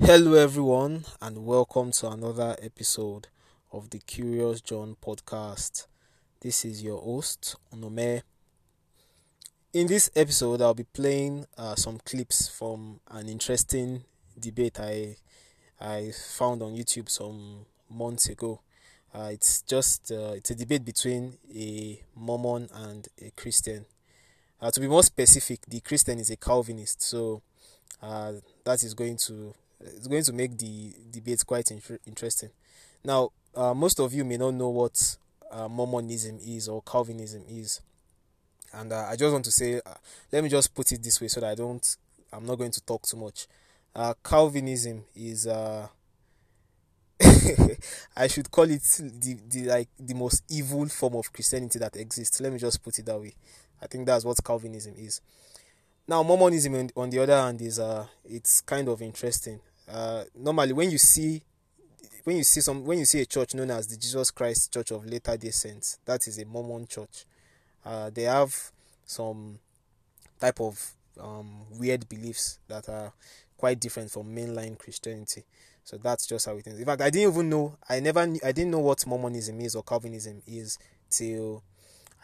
Hello, everyone, and welcome to another episode of the Curious John podcast. This is your host, Onome. In this episode, I'll be playing uh, some clips from an interesting debate I I found on YouTube some months ago. Uh, it's just uh, it's a debate between a Mormon and a Christian. Uh, to be more specific, the Christian is a Calvinist, so uh, that is going to it's going to make the debate quite in- interesting. Now, uh, most of you may not know what uh, Mormonism is or Calvinism is, and uh, I just want to say, uh, let me just put it this way so that I don't, I'm not going to talk too much. Uh, Calvinism is, uh, I should call it the, the like the most evil form of Christianity that exists. Let me just put it that way. I think that's what Calvinism is. Now, Mormonism, on the other hand, is uh, it's kind of interesting. Uh, normally, when you see when you see some when you see a church known as the Jesus Christ Church of Latter Day Saints, that is a Mormon church. Uh, they have some type of um, weird beliefs that are quite different from mainline Christianity. So that's just how it is. In fact, I didn't even know. I never. I didn't know what Mormonism is or Calvinism is till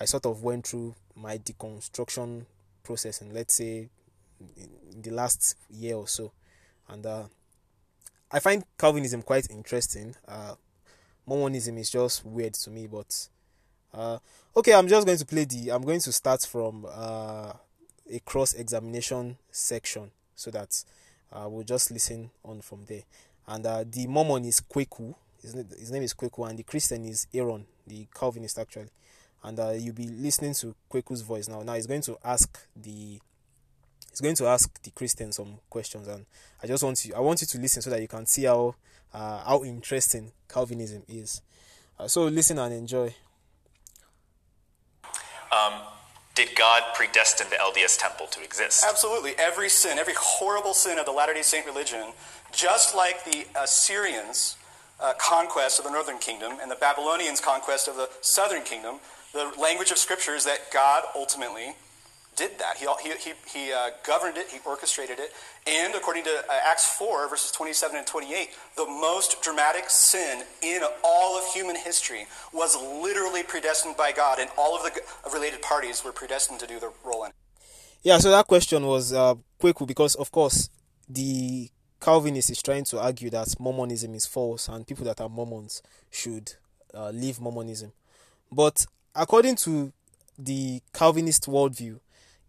I sort of went through my deconstruction process and let's say in the last year or so and uh, i find calvinism quite interesting. Uh, mormonism is just weird to me but uh, okay i'm just going to play the i'm going to start from uh, a cross examination section so that uh, we'll just listen on from there. And uh, the mormon is kweku. His, his name is kweku and the christian is aaron the calvinist actually. And uh, you'll be listening to Kweku's voice now. Now he's going to ask the he's going to ask the Christian some questions, and I just want you I want you to listen so that you can see how uh, how interesting Calvinism is. Uh, so listen and enjoy. Um, did God predestine the LDS temple to exist? Absolutely. Every sin, every horrible sin of the Latter day Saint religion, just like the Assyrians' uh, conquest of the northern kingdom and the Babylonians' conquest of the southern kingdom, the language of Scripture is that God ultimately did that. He, he, he, he uh, governed it, he orchestrated it. And according to uh, Acts 4, verses 27 and 28, the most dramatic sin in all of human history was literally predestined by God, and all of the related parties were predestined to do the role in it. Yeah, so that question was uh, quick because, of course, the Calvinist is trying to argue that Mormonism is false and people that are Mormons should uh, leave Mormonism. But according to the Calvinist worldview,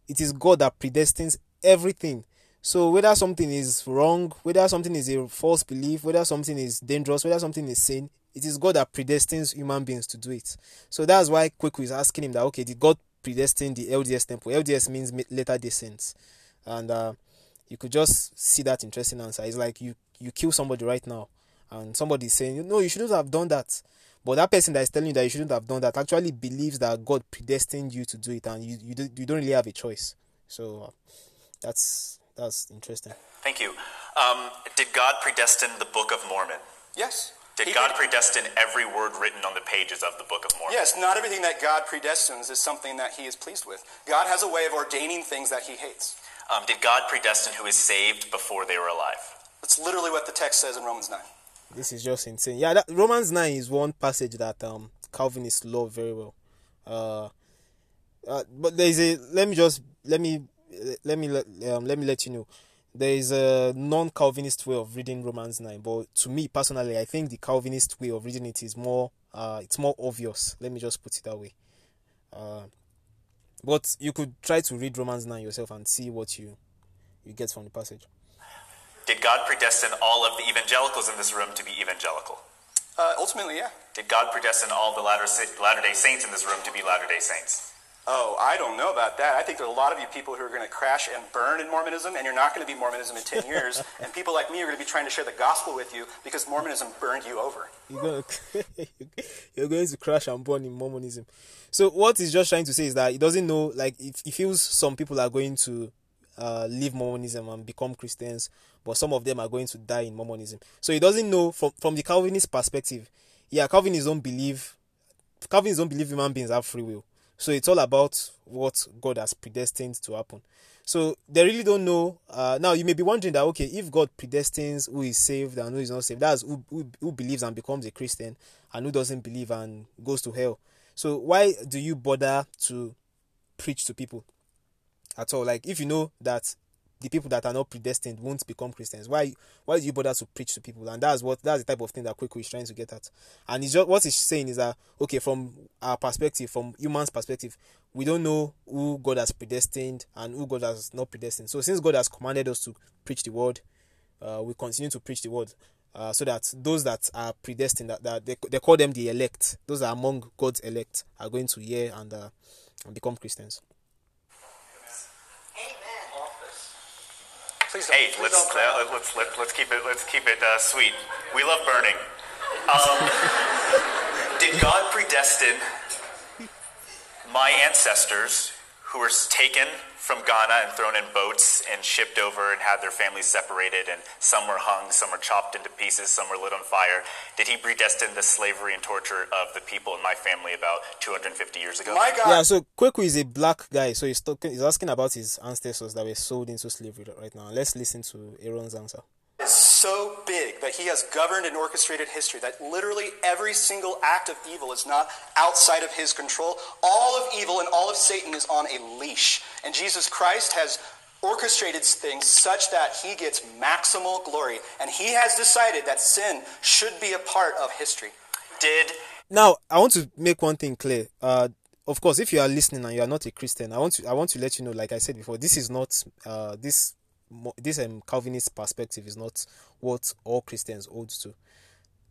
it is God that predestines everything. So whether something is wrong, whether something is a false belief, whether something is dangerous, whether something is sin, it is God that predestines human beings to do it. So that's why Kweku is asking him that okay, did God predestine the LDS temple? LDS means latter day saints, and uh, you could just see that interesting answer. It's like you you kill somebody right now, and somebody is saying no, you shouldn't have done that. But that person that is telling you that you shouldn't have done that actually believes that God predestined you to do it, and you you, do, you don't really have a choice. So uh, that's that's interesting. Thank you. Um, did God predestine the Book of Mormon? Yes. Did he God did. predestine every word written on the pages of the Book of Mormon? Yes, not everything that God predestines is something that he is pleased with. God has a way of ordaining things that he hates. Um, did God predestine who is saved before they were alive? That's literally what the text says in Romans 9. This is just insane. Yeah, that, Romans 9 is one passage that um, Calvinists love very well. Uh, uh, but there is a let me just let me let me let, um, let me let you know there is a non-Calvinist way of reading Romans 9, but to me personally, I think the Calvinist way of reading it is more uh, it's more obvious. Let me just put it that way. Uh, but you could try to read Romans 9 yourself and see what you you get from the passage. Did God predestine all of the evangelicals in this room to be evangelical? Uh, ultimately, yeah. Did God predestine all the Latter Day Saints in this room to be Latter Day Saints? Oh, I don't know about that. I think there are a lot of you people who are going to crash and burn in Mormonism, and you're not going to be Mormonism in 10 years. and people like me are going to be trying to share the gospel with you because Mormonism burned you over. You're going to, you're going to crash and burn in Mormonism. so what he's just trying to say is that he doesn't know, like, if he feels some people are going to uh, leave Mormonism and become Christians, but some of them are going to die in Mormonism. So he doesn't know from from the Calvinist perspective. Yeah, Calvinists don't believe Calvinists don't believe human beings have free will. So it's all about what God has predestined to happen. So they really don't know. Uh, now you may be wondering that okay, if God predestines who is saved and who is not saved, that's who, who, who believes and becomes a Christian, and who doesn't believe and goes to hell. So why do you bother to preach to people at all? Like if you know that the people that are not predestined won't become Christians. Why why do you bother to preach to people? And that's what that's the type of thing that Kwaku is trying to get at. And he's just what he's saying is that okay, from our perspective, from humans' perspective, we don't know who God has predestined and who God has not predestined. So since God has commanded us to preach the word, uh, we continue to preach the word. Uh, so that those that are predestined, that, that they, they call them the elect, those are among God's elect, are going to hear and, uh, and become Christians. Please don't, Hey, please let's don't uh, let's let, let's keep it let's keep it uh, sweet. We love burning. Um, did God predestine my ancestors who were taken from Ghana and thrown in boats and shipped over and had their families separated and some were hung, some were chopped into pieces, some were lit on fire? Did he predestine the slavery and torture of the people in my family about 250 years ago? My God. Yeah, so Kwaku is a black guy, so he's talking, he's asking about his ancestors that were sold into slavery right now. Let's listen to Aaron's answer. Is so big that he has governed and orchestrated history that literally every single act of evil is not outside of his control. All of evil and all of Satan is on a leash. And Jesus Christ has orchestrated things such that he gets maximal glory. And he has decided that sin should be a part of history. Did Now, I want to make one thing clear. Uh, of course, if you are listening and you are not a Christian, I want to I want to let you know, like I said before, this is not uh, this mo- this um, Calvinist perspective is not what all Christians hold to.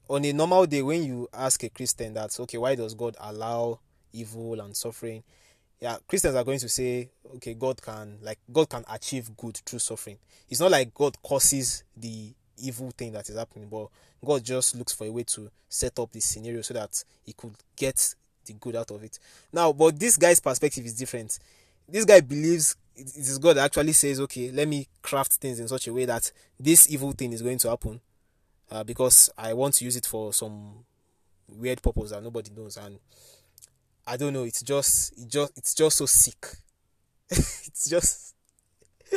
On a normal day, when you ask a Christian that okay, why does God allow evil and suffering? Yeah, Christians are going to say, okay, God can like God can achieve good through suffering. It's not like God causes the evil thing that is happening, but God just looks for a way to set up this scenario so that he could get the good out of it. Now, but this guy's perspective is different. This guy believes it is God that actually says, okay, let me craft things in such a way that this evil thing is going to happen uh, because I want to use it for some weird purpose that nobody knows. And I don't know, it's just, it just, it's just so sick. it's just,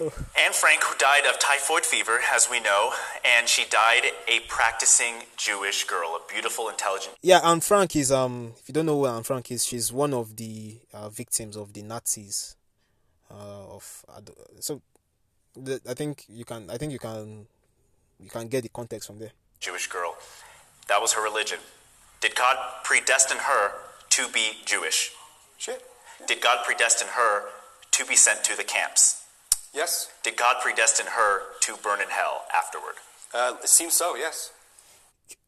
Anne Frank, who died of typhoid fever, as we know, and she died a practicing Jewish girl, a beautiful, intelligent yeah. Anne Frank is, um, if you don't know who Anne Frank is, she's one of the uh, victims of the Nazis. Uh, of ad- so, the, I think you can, I think you can, you can get the context from there. Jewish girl. That was her religion. Did God predestine her to be Jewish? Shit. Did God predestine her to be sent to the camps? Yes. Did God predestine her to burn in hell afterward? Uh, it seems so, yes.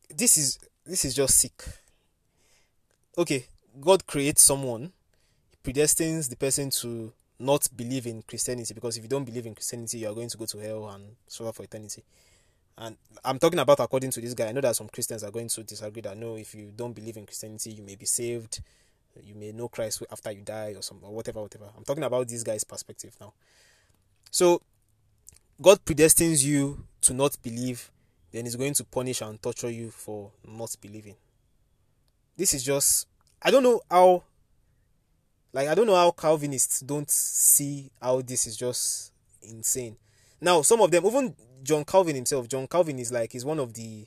this is this is just sick. Okay, God creates someone, he predestines the person to not believe in Christianity because if you don't believe in Christianity, you are going to go to hell and suffer for eternity. And I'm talking about according to this guy. I know that some Christians are going to disagree that no, if you don't believe in Christianity, you may be saved, you may know Christ after you die or some or whatever, whatever. I'm talking about this guy's perspective now. So God predestines you to not believe, then He's going to punish and torture you for not believing. This is just, I don't know how, like, I don't know how Calvinists don't see how this is just insane. Now, some of them, even John Calvin himself, John Calvin is like, he's one of the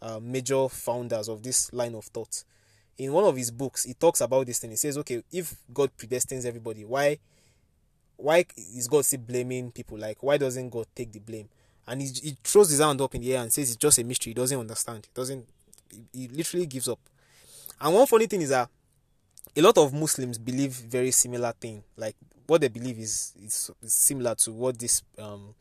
uh, major founders of this line of thought. In one of his books, he talks about this thing. He says, okay, if God predestines everybody, why why is God still blaming people? Like, why doesn't God take the blame? And he, he throws his hand up in the air and says it's just a mystery. He doesn't understand. He doesn't. He, he literally gives up. And one funny thing is that a lot of Muslims believe very similar thing. Like what they believe is is, is similar to what this um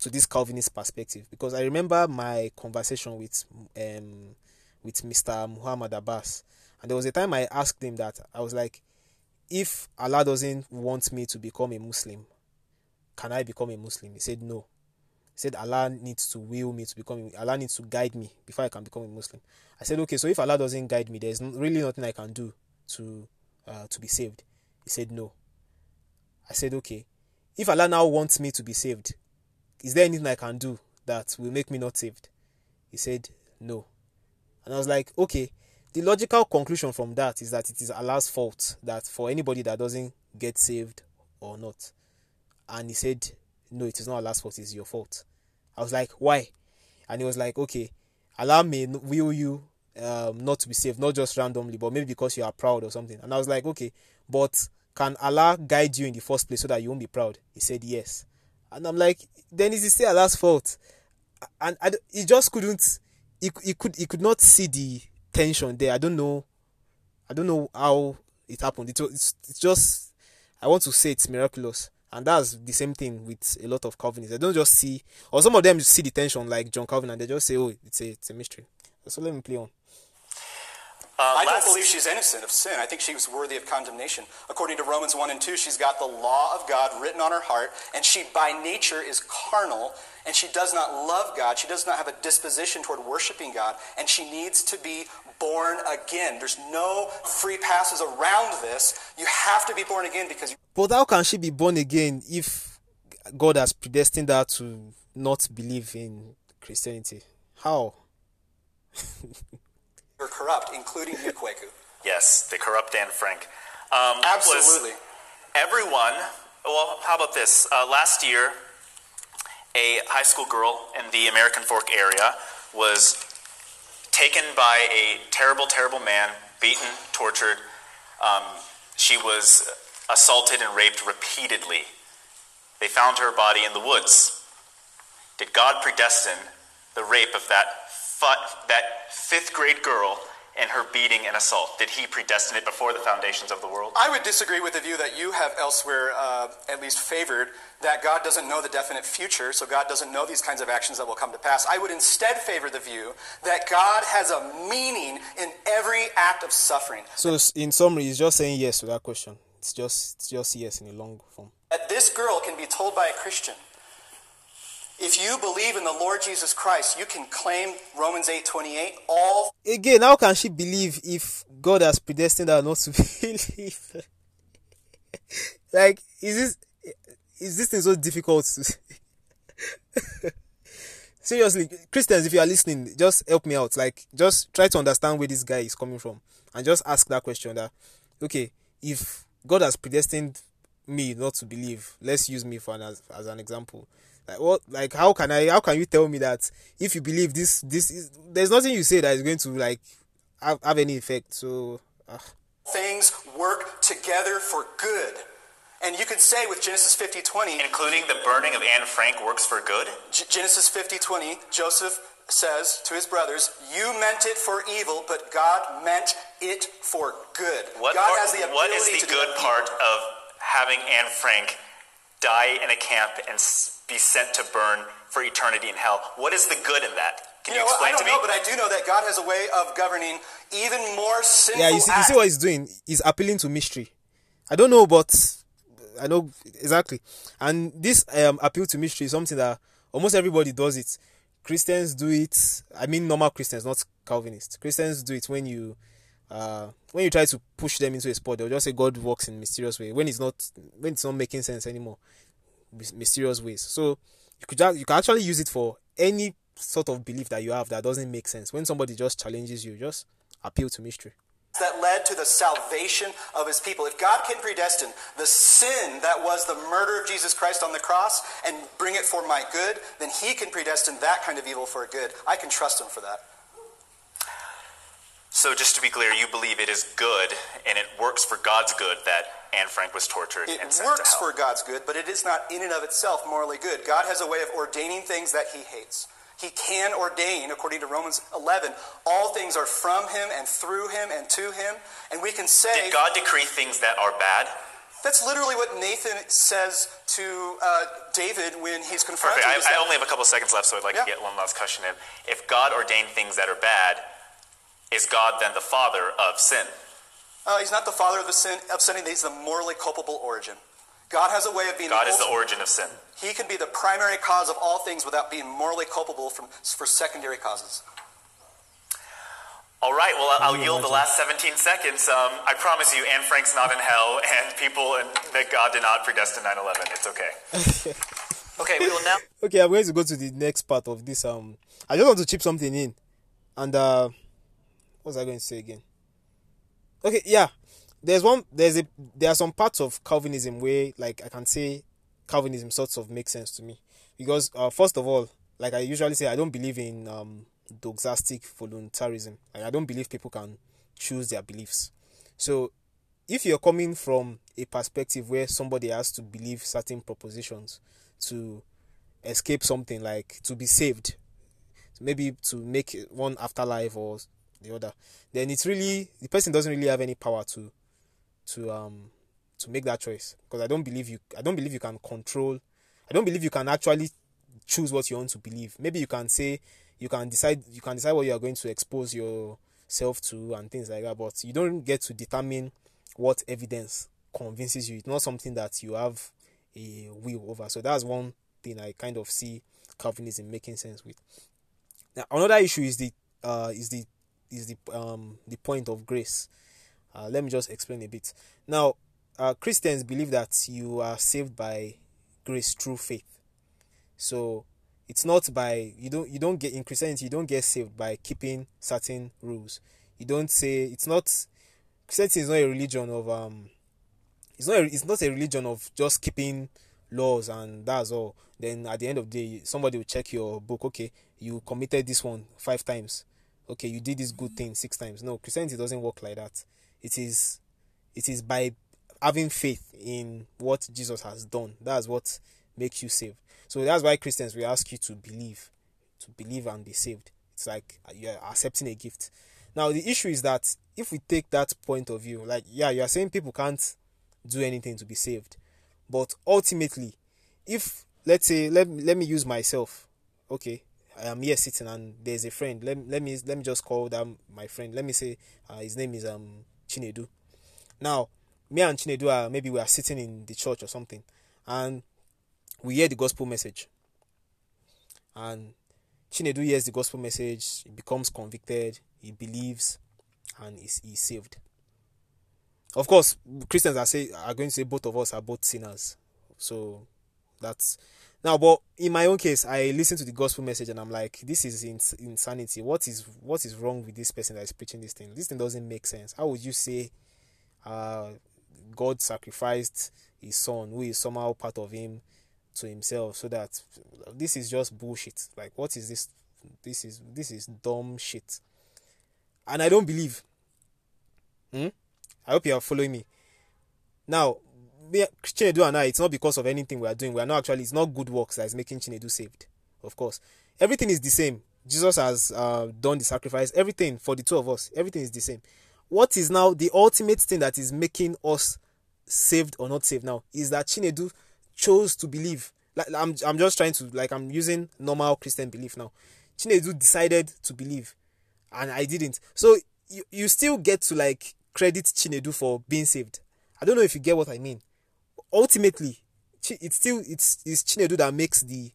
to this Calvinist perspective. Because I remember my conversation with um with Mr. Muhammad Abbas, and there was a time I asked him that I was like, if Allah doesn't want me to become a Muslim, can I become a Muslim? He said no. He said Allah needs to will me to become. Allah needs to guide me before I can become a Muslim. I said okay. So if Allah doesn't guide me, there's really nothing I can do to uh, to be saved? He said no. I said okay. If Allah now wants me to be saved, is there anything I can do that will make me not saved? He said no. And I was like, okay. The logical conclusion from that is that it is Allah's fault that for anybody that doesn't get saved or not. And he said, no, it is not Allah's fault, it's your fault. I was like, why? And he was like, okay, Allah may will you um, not to be saved, not just randomly, but maybe because you are proud or something. And I was like, okay, but can Allah guide you in the first place so that you won't be proud? He said, yes. And I'm like, then is it still Allah's fault? And I, he just couldn't, he, he could, he could not see the tension there. I don't know, I don't know how it happened. It, it's, it's just, I want to say it's miraculous. And that's the same thing with a lot of Calvinists. They don't just see, or some of them see the tension like John Calvin, and they just say, "Oh, it's a it's a mystery." So let me play on. Uh, I don't believe she's innocent of sin. I think she was worthy of condemnation. According to Romans 1 and 2, she's got the law of God written on her heart, and she by nature is carnal, and she does not love God. She does not have a disposition toward worshiping God, and she needs to be born again. There's no free passes around this. You have to be born again because. You- but how can she be born again if God has predestined her to not believe in Christianity? How? Are corrupt, including you, Kweku. Yes, they corrupt Dan Frank. Um, Absolutely. Everyone, well, how about this? Uh, last year, a high school girl in the American Fork area was taken by a terrible, terrible man, beaten, tortured. Um, she was assaulted and raped repeatedly. They found her body in the woods. Did God predestine the rape of that that fifth grade girl and her beating and assault? Did he predestine it before the foundations of the world? I would disagree with the view that you have elsewhere uh, at least favored, that God doesn't know the definite future, so God doesn't know these kinds of actions that will come to pass. I would instead favor the view that God has a meaning in every act of suffering. So, in summary, he's just saying yes to that question. It's just, it's just yes in a long form. That this girl can be told by a Christian if you believe in the Lord Jesus Christ, you can claim Romans 8:28 all Again, how can she believe if God has predestined her not to believe? like is this is this thing so difficult to Seriously, Christians, if you are listening, just help me out. Like, just try to understand where this guy is coming from, and just ask that question. That, okay, if God has predestined me not to believe, let's use me for an, as, as an example like what? Like how can I? How can you tell me that if you believe this, this is there's nothing you say that is going to like have, have any effect. So uh. things work together for good. And you could say with Genesis 50 20, including the burning of Anne Frank works for good. G- Genesis 50 20, Joseph says to his brothers, You meant it for evil, but God meant it for good. What God part, has the ability What is the good part of having Anne Frank die in a camp and be sent to burn for eternity in hell. What is the good in that? Can you, you know, explain I don't to me? know, but I do know that God has a way of governing even more sinful. Yeah, you see, you see what he's doing? He's appealing to mystery. I don't know, but I know exactly. And this um, appeal to mystery is something that almost everybody does it. Christians do it. I mean, normal Christians, not Calvinists. Christians do it when you uh, when you try to push them into a spot. They'll just say God works in mysterious way when it's not when it's not making sense anymore mysterious ways. So you could you can actually use it for any sort of belief that you have that doesn't make sense. When somebody just challenges you, just appeal to mystery. That led to the salvation of his people. If God can predestine the sin that was the murder of Jesus Christ on the cross and bring it for my good, then he can predestine that kind of evil for good. I can trust him for that. So, just to be clear, you believe it is good and it works for God's good that Anne Frank was tortured it and sent works to hell. for God's good, but it is not in and of itself morally good. God has a way of ordaining things that he hates. He can ordain, according to Romans 11, all things are from him and through him and to him. And we can say. Did God decree things that are bad? That's literally what Nathan says to uh, David when he's confronted. Perfect. I, I, only have a couple seconds left, so I'd like yeah. to get one last question in. If God ordained things that are bad, is God then the father of sin? Uh, he's not the father of the sin of sinning. He's the morally culpable origin. God has a way of being. God the is the origin of sin. He can be the primary cause of all things without being morally culpable from, for secondary causes. All right, well, I'll you yield the last 17 seconds. Um, I promise you, Anne Frank's not in hell, and people and that God did not predestine 9 11. It's okay. okay, we will now. Okay, I'm going to go to the next part of this. Um, I just want to chip something in, and uh, what was I going to say again? Okay, yeah, there's one. There's a. There are some parts of Calvinism where, like, I can say, Calvinism sorts of makes sense to me because, uh, first of all, like I usually say, I don't believe in um doxastic voluntarism. Like, I don't believe people can choose their beliefs. So, if you're coming from a perspective where somebody has to believe certain propositions to escape something like to be saved maybe to make one afterlife or the other then it's really the person doesn't really have any power to to um to make that choice. Because i don't believe you i don't believe you can control i don't believe you can actually choose what you want to believe. Maybe you can say you can decide you can decide what you are going to expose yourself to and things like that but you don't get to determine what evidence convinces you. It's not something that you have a will over. So that's one thing i kind of see calvinism making sense with. Now another issue is the uh is the is the um the point of grace. Uh, let me just explain a bit. Now uh, christians believe that you are saved by grace through faith. So it's not by you don't you don't get in christianity you don't get saved by keeping certain rules. You don't say it's not christianity is not a religion of um it's not a, it's not a religion of just keeping laws and that's all. Then at the end of the day somebody will check your book okay you committed this one five times okay you did this good thing six times. No christianity doesn't work like that. It is it is by having faith in what jesus has done. That's what makes you saved. So that's why christians we ask you to believe to believe and be saved. It's like uh, you're accepting a gift. Now the issue is that if we take that point of view like yeah you are saying people can't do anything to be saved. But ultimately if let's say let, let me use myself. Okay i am here sitting and there's a friend. Let, let me let me just call them my friend. Let me say uh, his name is um chinedu. Now me and chinedu are maybe we are sitting in the church or something and we hear the gospel message. And chinedu hears the gospel message he becomes convicted he believes and is he's saved. Of course christians are say are going to say both of us are both sinners. So that's now but in my own case i listen to the gospel message and i'm like this is ins- insanity. What is what is wrong with this person that is preaching this thing? This thing doesn't make sense. How would you say uh god sacrificed his son who is somehow part of him to himself so that this is just bullshit? Like what is this this is this is dumb shit. And i don't believe. Hmm? i hope you are following me. Now chinedu and i it's not because of anything we are doing. We are not actually it's not good works that is making chinedu saved of course. Everything is the same. Jesus has uh, done the sacrifice. Everything for the two of us everything is the same. What is now the ultimate thing that is making us saved or not saved now is that chinedu chose to believe. Like i'm, I'm just trying to like i'm using normal christian belief now. Chinedu decided to believe and i didn't. So you, you still get to like credit chinedu for being saved. I don't know if you get what i mean ultimately it's still it's it's chinedu that makes the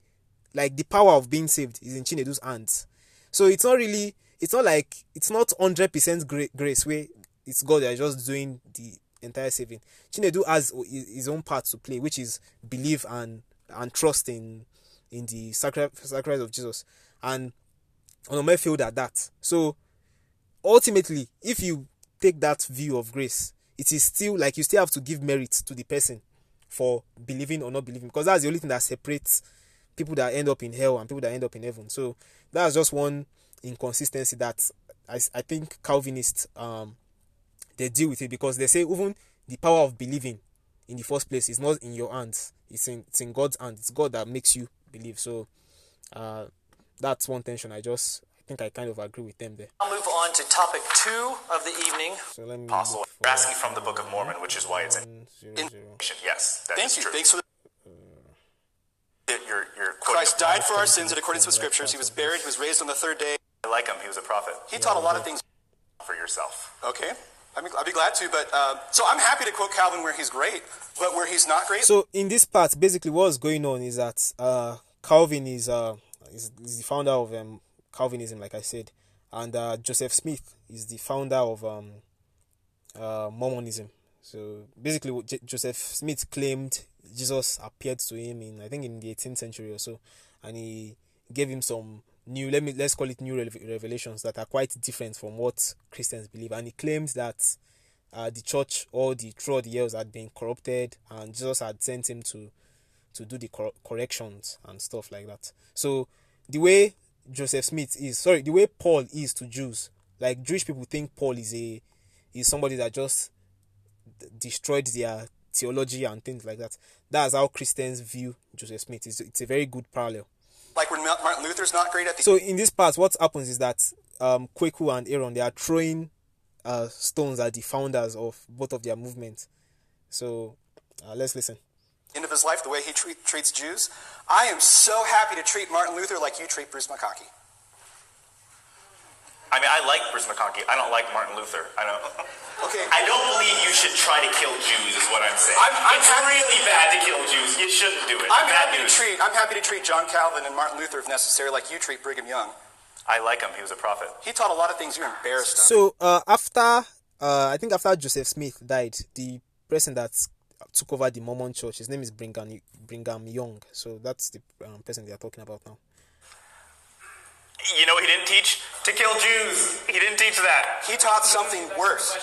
like the power of being saved is in chinedu's hands. So it's not really it's not like it's not 100% gra- grace where it's god that is just doing the entire saving. Chinedu has his own part to play which is believe and and trust in in the sacri- sacrifice of jesus. And onome failed at that. So ultimately if you take that view of grace it is still like you still have to give merit to the person for believing or not believing because that's the only thing that separates people that end up in hell and people that end up in heaven. So that's just one inconsistency that i, I think calvinists um they deal with it because they say even the power of believing in the first place is not in your hands. It's in it's in god's hand. It's god that makes you believe. So uh that's one tension i just think i kind of agree with them there I'll move on to topic two of the evening. so let me Apostle. look We're asking from the Book of Mormon, which is why it's in. one zero zero. Yes, that Thank is you. true. Thanks for the You're, you're Christ died for our sins in accordance with scriptures. He was buried. He was raised on the third day. I like him. He was a prophet. He taught a lot of things. For yourself. Okay. I'd be, I'd be glad to, but uh, so I'm happy to quote Calvin where he's great, but where he's not great, So in this part, basically, what's going on is that uh, Calvin is uh is, is the founder of um, Calvinism, like I said, and uh, Joseph Smith is the founder of um, uh, Mormonism. So basically, J- Joseph Smith claimed Jesus appeared to him in I think in the 18th century or so, and he gave him some new let me let's call it new revelations that are quite different from what Christians believe, and he claimed that uh, the church all the throughout the years had been corrupted, and Jesus had sent him to to do the cor- corrections and stuff like that. So the way Joseph Smith is sorry, the way Paul is to Jews, like Jewish people think Paul is a is somebody that just destroyed their theology and things like that. That's how Christians view Joseph Smith. It's, it's a very good parallel. Like when Martin Luther's not great at the. So in this part, what happens is that um, Kwaku and Aaron they are throwing uh, stones at the founders of both of their movements. So uh, let's listen. End of his life, the way he treat, treats Jews. I am so happy to treat Martin Luther like you treat Bruce McConkie. I mean, I like Bruce McConkie. I don't like Martin Luther. I don't. Okay. I don't believe you should try to kill Jews. Is what I'm saying. I'm, I'm it's happy, really bad to kill Jews. You shouldn't do it. I'm bad happy news. to treat. I'm happy to treat John Calvin and Martin Luther if necessary, like you treat Brigham Young. I like him. He was a prophet. He taught a lot of things you're embarrassed of. So uh, after uh, I think after Joseph Smith died, the person that took over the Mormon Church, his name is Brigham Brigham Young. So that's the um, person they are talking about now. You know, he didn't teach to kill Jews. He didn't teach that. He taught something worse.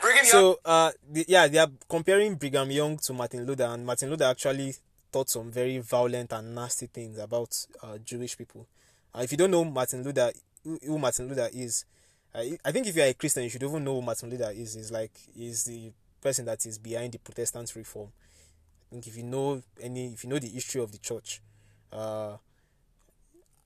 Brigham Young. So uh, the, yeah, they are comparing Brigham Young to Martin Luther, and Martin Luther actually taught some very violent and nasty things about uh, Jewish people. Uh, if you don't know Martin Luther, who, Martin Luther is, uh, I think if you are a Christian, you should even know who Martin Luther is. Is like is the person that is behind the Protestant reform. I think if you know any, if you know the history of the church, uh,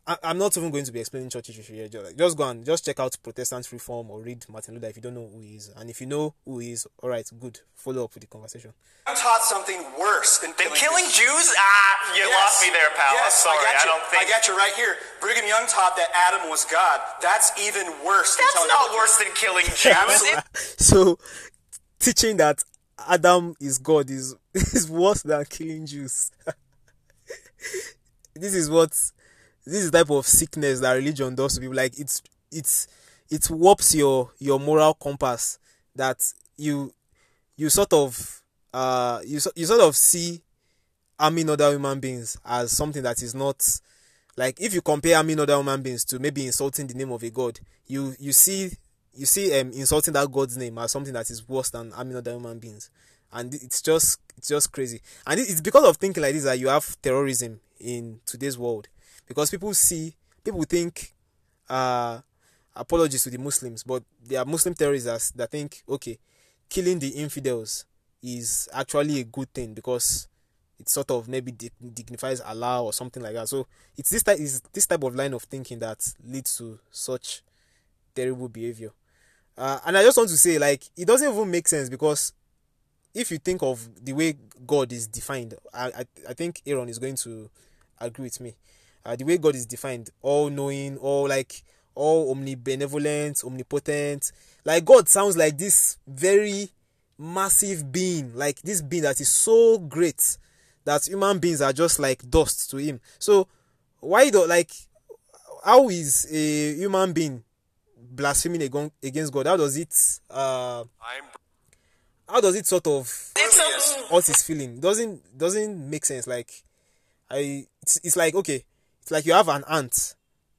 I, am not even going to be explaining church history here. Just, just go and just check out Protestant reform or read Martin Luther if you don't know who he is. And if you know who he is, all right, good. Follow up with the conversation. I taught something worse than Then killing, killing Jews? Ah, you Yes. lost me there, pal. Yes, I'm sorry. I, got you. don't think I got you right here. Brigham Young taught that Adam was God. That's even worse that's telling not worse than killing Jews. so, teaching that Adam is God is is worse than killing Jews. this is what this is type of sickness that religion does to people. Like it's it's it warps your your moral compass that you you sort of uh you you sort of see harming other human beings as something that is not like if you compare harming other human beings to maybe insulting the name of a god you you see you see um insulting that god's name as something that is worse than harming other human beings and it's just it's just crazy and it's because of thinking like this that you have terrorism in today's world because people see people think uh apologies to the muslims but there are muslim terrorists that, think okay killing the infidels is actually a good thing because it sort of maybe dignifies Allah or something like that. So it's this type is this type of line of thinking that leads to such terrible behavior. Uh, and I just want to say, like, it doesn't even make sense because if you think of the way God is defined, I I, I think Aaron is going to agree with me. Uh, the way God is defined, all knowing, all like all omnibenevolent, omnipotent. Like God sounds like this very massive being, like this being that is so great that human beings are just like dust to him. So why do like how is a human being blaspheming against God? How does it uh how does it sort of what feeling? Doesn't doesn't make sense. Like i it's, it's like okay it's like you have an ant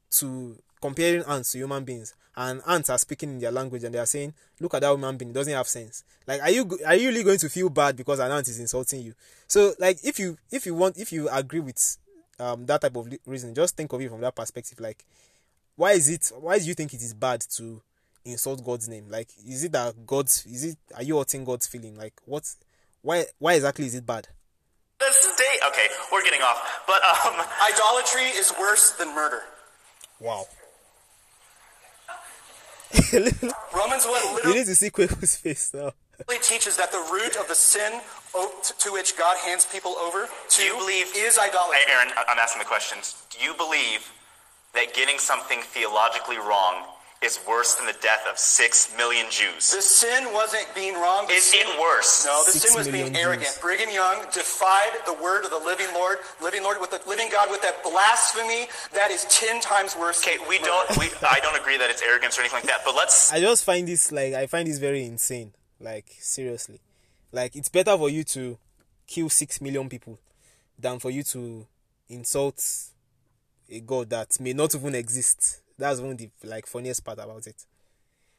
to comparing ants to human beings and ants are speaking in their language and they are saying look at that human being it doesn't have sense. Like are you are you really going to feel bad because an ant is insulting you? So like if you if you want if you agree with um that type of li- reason just think of it from that perspective. Like why is it why do you think it is bad to insult god's name like is it that god's is it are you hurting god's feeling like what why why exactly is it bad the state. Okay, we're getting off. But um, Idolatry is worse than murder. wow Romans 1 you need to see Kweku's face now teaches that the root of the sin to- to which God hands people over to do you believe? is idolatry. Hey, Aaron, I'm asking the questions. Do you believe that getting something theologically wrong is worse than the death of six million Jews. The sin wasn't being wrong. The Is sin, it worse? No, the Six sin was being arrogant. Jews. Brigham Young defied the word of the living Lord, living Lord with the living God with that blasphemy that is ten times worse. Okay, we murder. don't. We, I don't agree that it's arrogance or anything like that. But let's. I just find this like I find this very insane. Like seriously, like it's better for you to kill six million people than for you to insult a god that may not even exist. That's one of the like funniest part about it.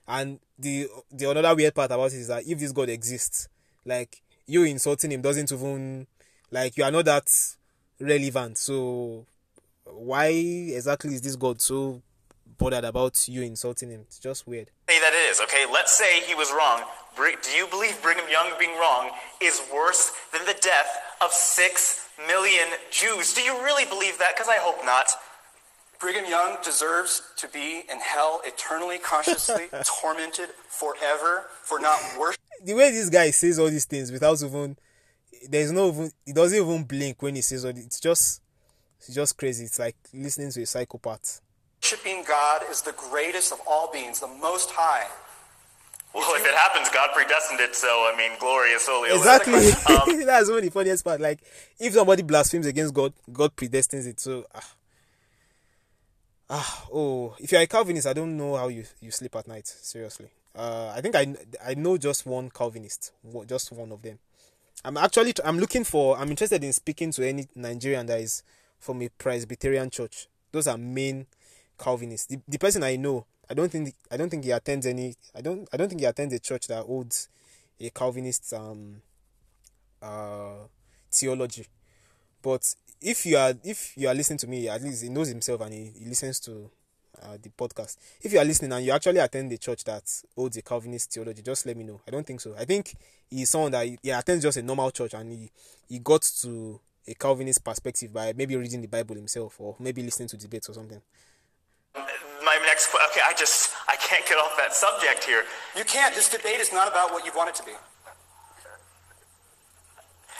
And the the another weird part about it is that if this god exists, like you insulting him doesn't even like you are not that relevant. So why exactly is this god so bothered about you insulting him? It's just weird. say that it is, okay? Let's say he was wrong. Do you believe Brigham Young being wrong is worse than the death of six million Jews? Do you really believe that? Because I hope not. Brigham Young deserves to be in hell eternally, consciously tormented forever for not worshiping. the way this guy says all these things without even there's no even he doesn't even blink when he says all this. It's just it's just crazy. It's like listening to a psychopath. Worshiping God is the greatest of all beings, the Most High. Well, if it happens, God predestined it, so I mean, gloria soli. Exactly. Um, That's one of the funniest part. Like if somebody blasphemes against God, God predestines it. So ah, ah oh, if you're a Calvinist, I don't know how you you sleep at night. Seriously. Uh, I think I I know just one Calvinist, just one of them. I'm actually I'm looking for I'm interested in speaking to any Nigerian that is from a Presbyterian church. Those are main Calvinists. The, the person I know, I don't think I don't think he attends any I don't I don't think he attends a church that holds a Calvinist um uh theology. But if you are if you are listening to me, at least he knows himself and he, he listens to uh, the podcast. If you are listening and you actually attend a church that holds a Calvinist theology, just let me know. I don't think so. I think he's someone that he, he attends just a normal church and he, he got to a Calvinist perspective by maybe reading the Bible himself or maybe listening to debates or something. My next que- okay, I just I can't get off that subject here. You can't. This debate is not about what you want it to be.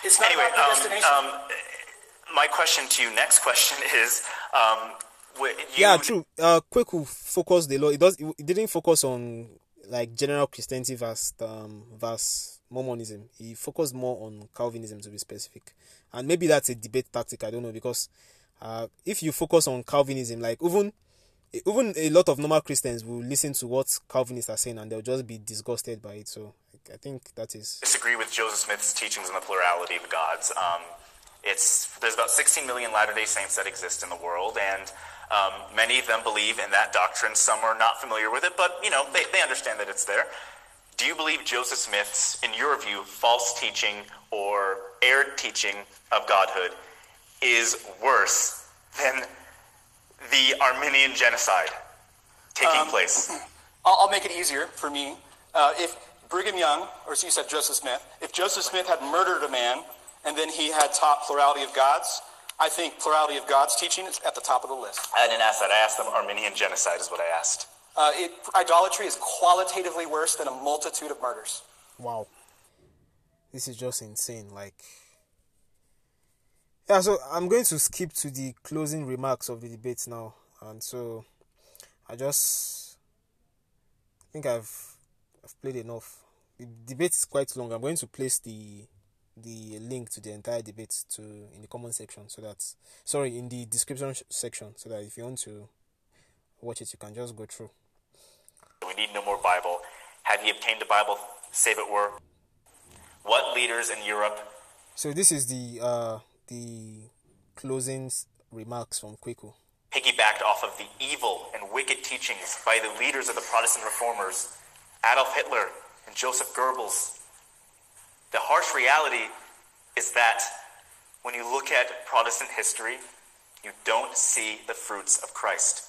It's not Anyway, about um, predestination. um, my question to you, next question is, um, you, yeah, true. Uh, Kweku focused a lot. It does. It didn't focus on like general Christianity versus um versus Mormonism. He focused more on Calvinism to be specific, and maybe that's a debate tactic. I don't know because uh, if you focus on Calvinism, like even even a lot of normal Christians will listen to what Calvinists are saying and they'll just be disgusted by it. So I think that is disagree with Joseph Smith's teachings on the plurality of gods. Um, it's there's about 16 million Latter-day Saints that exist in the world, and um, many of them believe in that doctrine. Some are not familiar with it, but you know they, they understand that it's there. Do you believe Joseph Smith's, in your view, false teaching or erred teaching of godhood is worse than the Armenian genocide taking place? I'll, I'll make it easier for me. Uh, if Brigham Young, or as you said, Joseph Smith, if Joseph Smith had murdered a man and then he had taught plurality of gods, I think plurality of gods teaching is at the top of the list. I didn't ask that. I asked them Armenian genocide is what I asked. Uh, it, idolatry is qualitatively worse than a multitude of murders. wow. This is just insane. Like yeah. So I'm going to skip to the closing remarks of the debate now, and so I just think I've I've played enough. The debate is quite long. I'm going to place the the link to the entire debate to in the comment section so that sorry in the description section so that if you want to watch it you can just go through We need no more Bible. Had he obtained the Bible, save it were? What leaders in Europe so this is the uh the closing remarks from Kweku. piggybacked off of the evil and wicked teachings by the leaders of the Protestant reformers, Adolf Hitler and Joseph Goebbels? The harsh reality is that when you look at Protestant history, you don't see the fruits of Christ.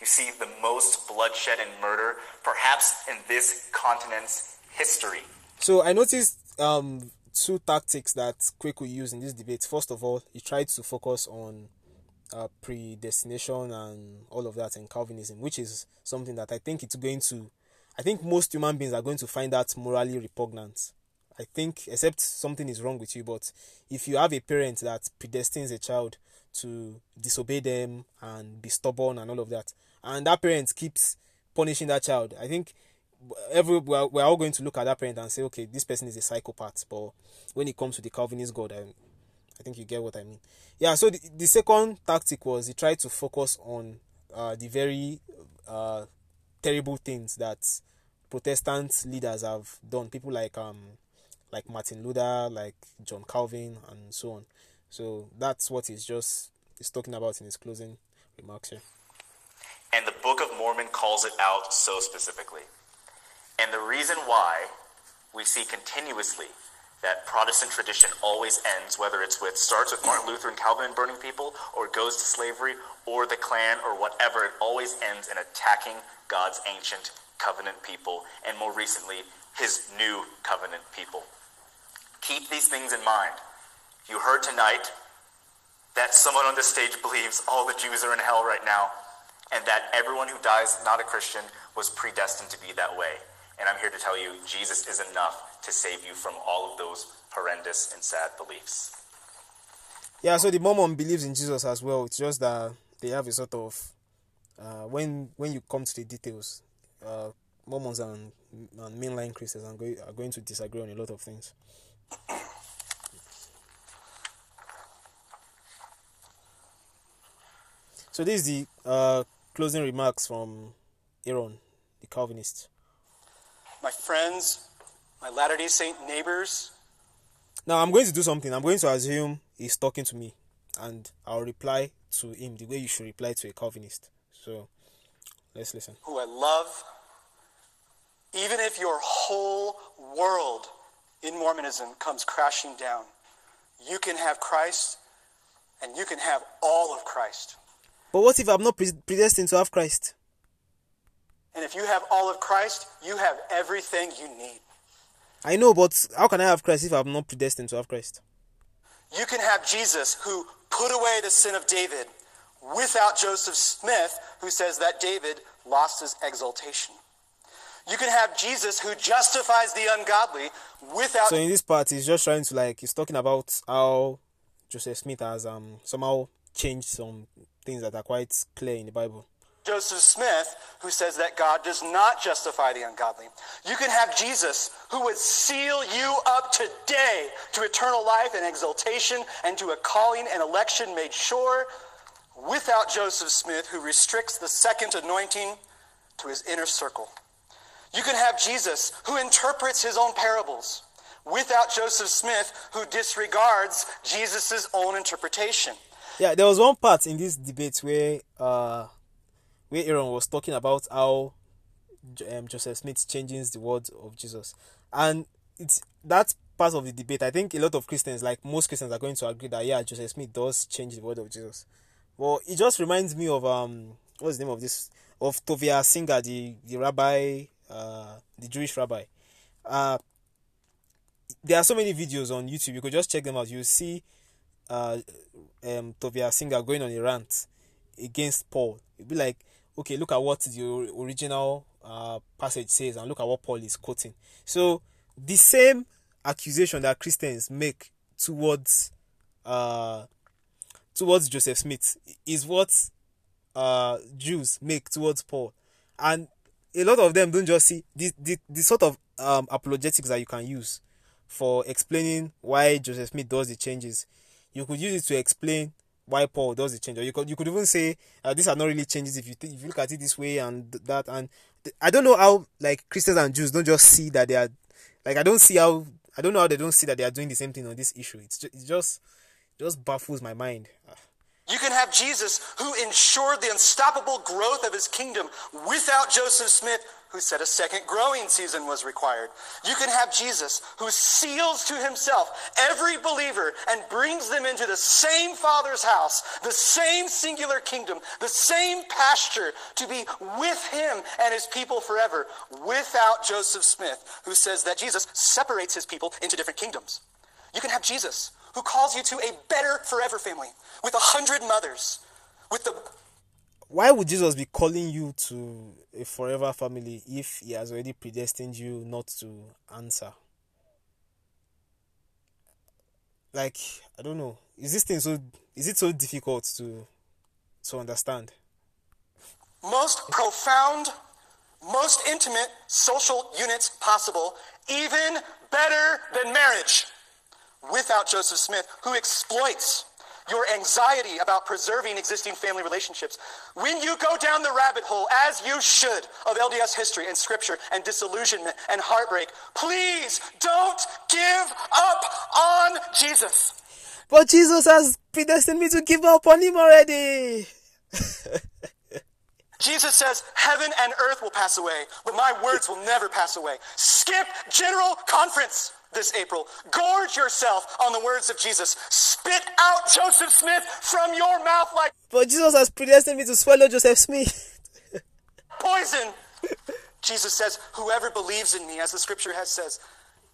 You see the most bloodshed and murder, perhaps in this continent's history. So I noticed um two tactics that Kweku used in this debate. First of all, he tried to focus on uh, predestination and all of that in Calvinism, which is something that I think it's going to. I think most human beings are going to find that morally repugnant. I think, except something is wrong with you, but if you have a parent that predestines a child to disobey them and be stubborn and all of that, and that parent keeps punishing that child. I think every we're, we're all going to look at that parent and say, okay, this person is a psychopath. But when it comes to the Calvinist God, I, I think you get what I mean. Yeah. So the, the second tactic was he tried to focus on uh, the very uh, terrible things that Protestant leaders have done. People like um like Martin Luther, like John Calvin, and so on. So that's what he's just he's talking about in his closing remarks here. And the Book of Mormon calls it out so specifically. And the reason why we see continuously that Protestant tradition always ends, whether it's with starts with Martin Luther and Calvin and burning people, or goes to slavery, or the Klan, or whatever, it always ends in attacking God's ancient covenant people, and more recently, his new covenant people. Keep these things in mind. You heard tonight that someone on this stage believes all the Jews are in hell right now, and that everyone who dies not a Christian was predestined to be that way. And I'm here to tell you, Jesus is enough to save you from all of those horrendous and sad beliefs. Yeah, so the Mormon believes in Jesus as well. It's just that they have a sort of uh, when when you come to the details, uh, Mormons and, and mainline Christians are going, are going to disagree on a lot of things. So this is the uh, closing remarks from Aaron, the Calvinist. My friends, my Latter day Saint neighbors. Now I'm going to do something. I'm going to assume he's talking to me, and I'll reply to him the way you should reply to a Calvinist. So let's listen. Who I love. Even if your whole world in Mormonism comes crashing down, you can have Christ and you can have all of Christ. But what if I'm not predestined to have Christ? And if you have all of Christ, you have everything you need. I know, but how can I have Christ if I'm not predestined to have Christ? You can have Jesus who put away the sin of David without Joseph Smith, who says that David lost his exaltation. You can have Jesus who justifies the ungodly without. So in this part, he's just trying to like he's talking about how Joseph Smith has um somehow changed some things that are quite clear in the Bible. Joseph Smith, who says that God does not justify the ungodly. You can have Jesus, who would seal you up today to eternal life and exaltation and to a calling and election made sure, without Joseph Smith, who restricts the second anointing to his inner circle. You can have Jesus, who interprets his own parables, without Joseph Smith, who disregards Jesus' own interpretation. Yeah, there was one part in this debate where uh, where Aaron was talking about how um, Joseph Smith changes the words of Jesus, and it's that part of the debate. I think a lot of Christians, like most Christians, are going to agree that yeah, Joseph Smith does change the word of Jesus. Well, it just reminds me of um, what's the name of this of Tovia Singer, the the rabbi, uh, the Jewish rabbi. Uh, there are so many videos on YouTube. You could just check them out. You'll see uh, um, Tovia Singer going on a rant against Paul. It'd be like, okay, look at what the original uh, passage says and look at what Paul is quoting. So the same accusation that Christians make towards uh, towards Joseph Smith is what uh, Jews make towards Paul, and a lot of them don't just see the the, the sort of um, apologetics that you can use for explaining why Joseph Smith does the changes you could use it to explain why Paul does the change, or you could you could even say uh, these are not really changes if you th- if you look at it this way and that. And th- I don't know how like Christians and Jews don't just see that they are like I don't see how I don't know how they don't see that they are doing the same thing on this issue. It's just, it just just baffles my mind. You can have Jesus who ensured the unstoppable growth of his kingdom without Joseph Smith, who said a second growing season was required. You can have Jesus who seals to himself every believer and brings them into the same Father's house, the same singular kingdom, the same pasture to be with him and his people forever without Joseph Smith, who says that Jesus separates his people into different kingdoms. You can have Jesus who calls you to a better forever family with a hundred mothers, with the why would Jesus be calling you to a forever family if he has already predestined you not to answer? Like, I don't know. Is this thing so is it so difficult to to understand? Most profound most intimate social units possible, even better than marriage, without Joseph Smith, who exploits your anxiety about preserving existing family relationships. When you go down the rabbit hole, as you should, of LDS history and scripture and disillusionment and heartbreak, please don't give up on Jesus. But Jesus has predestined me to give up on him already. Jesus says, Heaven and earth will pass away, but my words will never pass away. Skip General Conference this April. Gorge yourself on the words of Jesus. Spit out Joseph Smith from your mouth like But Jesus has predestined me to swallow Joseph Smith. poison. Jesus says, Whoever believes in me, as the scripture has says,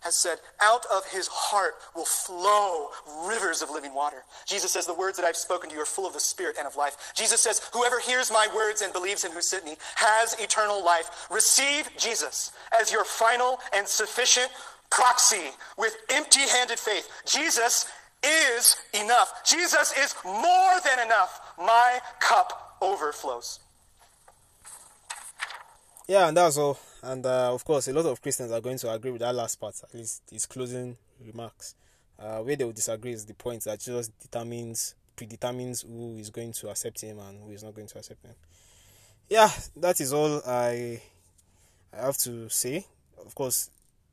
has said, out of his heart will flow rivers of living water. Jesus says, The words that I've spoken to you are full of the Spirit and of life. Jesus says, Whoever hears my words and believes him who sent me has eternal life. Receive Jesus as your final and sufficient proxy with empty handed faith. Jesus is enough. Jesus is more than enough. My cup overflows. Yeah, and that's all. And uh, of course, a lot of Christians are going to agree with that last part, at least his closing remarks. Uh, where they will disagree is the point that Jesus determines, predetermines who is going to accept him and who is not going to accept him. Yeah, that is all I, I have to say. Of course,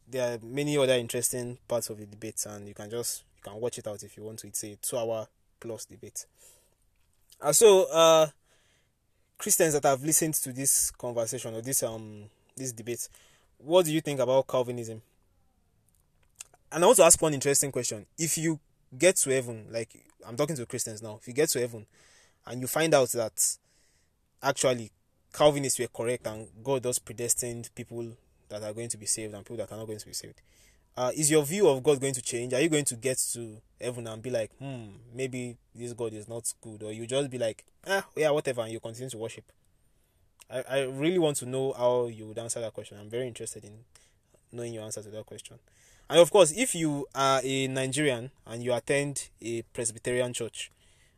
there are many other interesting parts of the debate, and you can just you can watch it out if you want to. It's a two-hour plus debate. And so, uh, Christians that have listened to this conversation or this um this debate, what do you think about Calvinism? And I want to ask one interesting question. If you get to heaven, like I'm talking to Christians now, if you get to heaven and you find out that actually Calvinists were correct and God does predestined people that are going to be saved and people that are not going to be saved, uh, is your view of God going to change? Are you going to get to heaven and be like, hmm, maybe this God is not good, or you just be like, ah, yeah, whatever, and you continue to worship? I, I really want to know how you would answer that question. I'm very interested in knowing your answer to that question. And of course, if you are a Nigerian and you attend a Presbyterian church,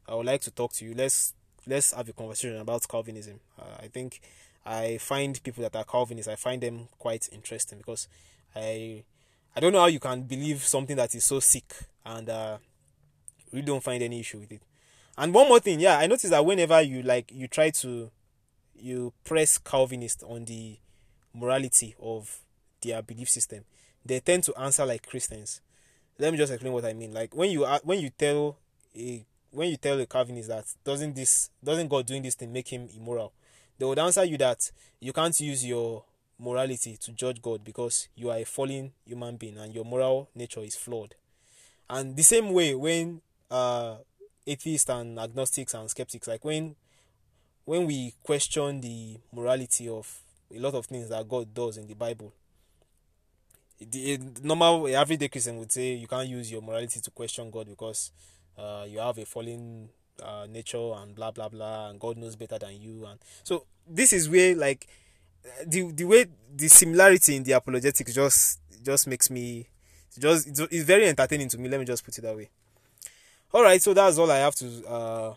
I would like to talk to you. Let's let's have a conversation about Calvinism. Uh, I think I find people that are Calvinists, I find them quite interesting because I I don't know how you can believe something that is so sick and uh, really don't find any issue with it. And one more thing, yeah, I noticed that whenever you like you try to you press Calvinist on the morality of their belief system, they tend to answer like Christians. Let me just explain what I mean. Like when you when you tell a when you tell a Calvinist that doesn't this doesn't God doing this thing make him immoral, they would answer you that you can't use your morality to judge God because you are a fallen human being and your moral nature is flawed. And the same way when uh, atheists and agnostics and skeptics, like when when we question the morality of a lot of things that God does in the Bible, the normal everyday Christian would say you can't use your morality to question God because uh, you have a fallen uh, nature and blah blah blah, and God knows better than you. And so this is where like the the way the similarity in the apologetics just just makes me just it's very entertaining to me. Let me just put it that way. All right, so that's all I have to. Uh,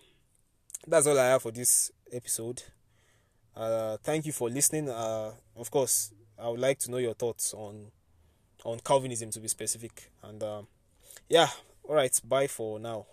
that's all I have for this episode. Uh, thank you for listening. Uh, of course, I would like to know your thoughts on on Calvinism to be specific. And um, yeah, all right, bye for now.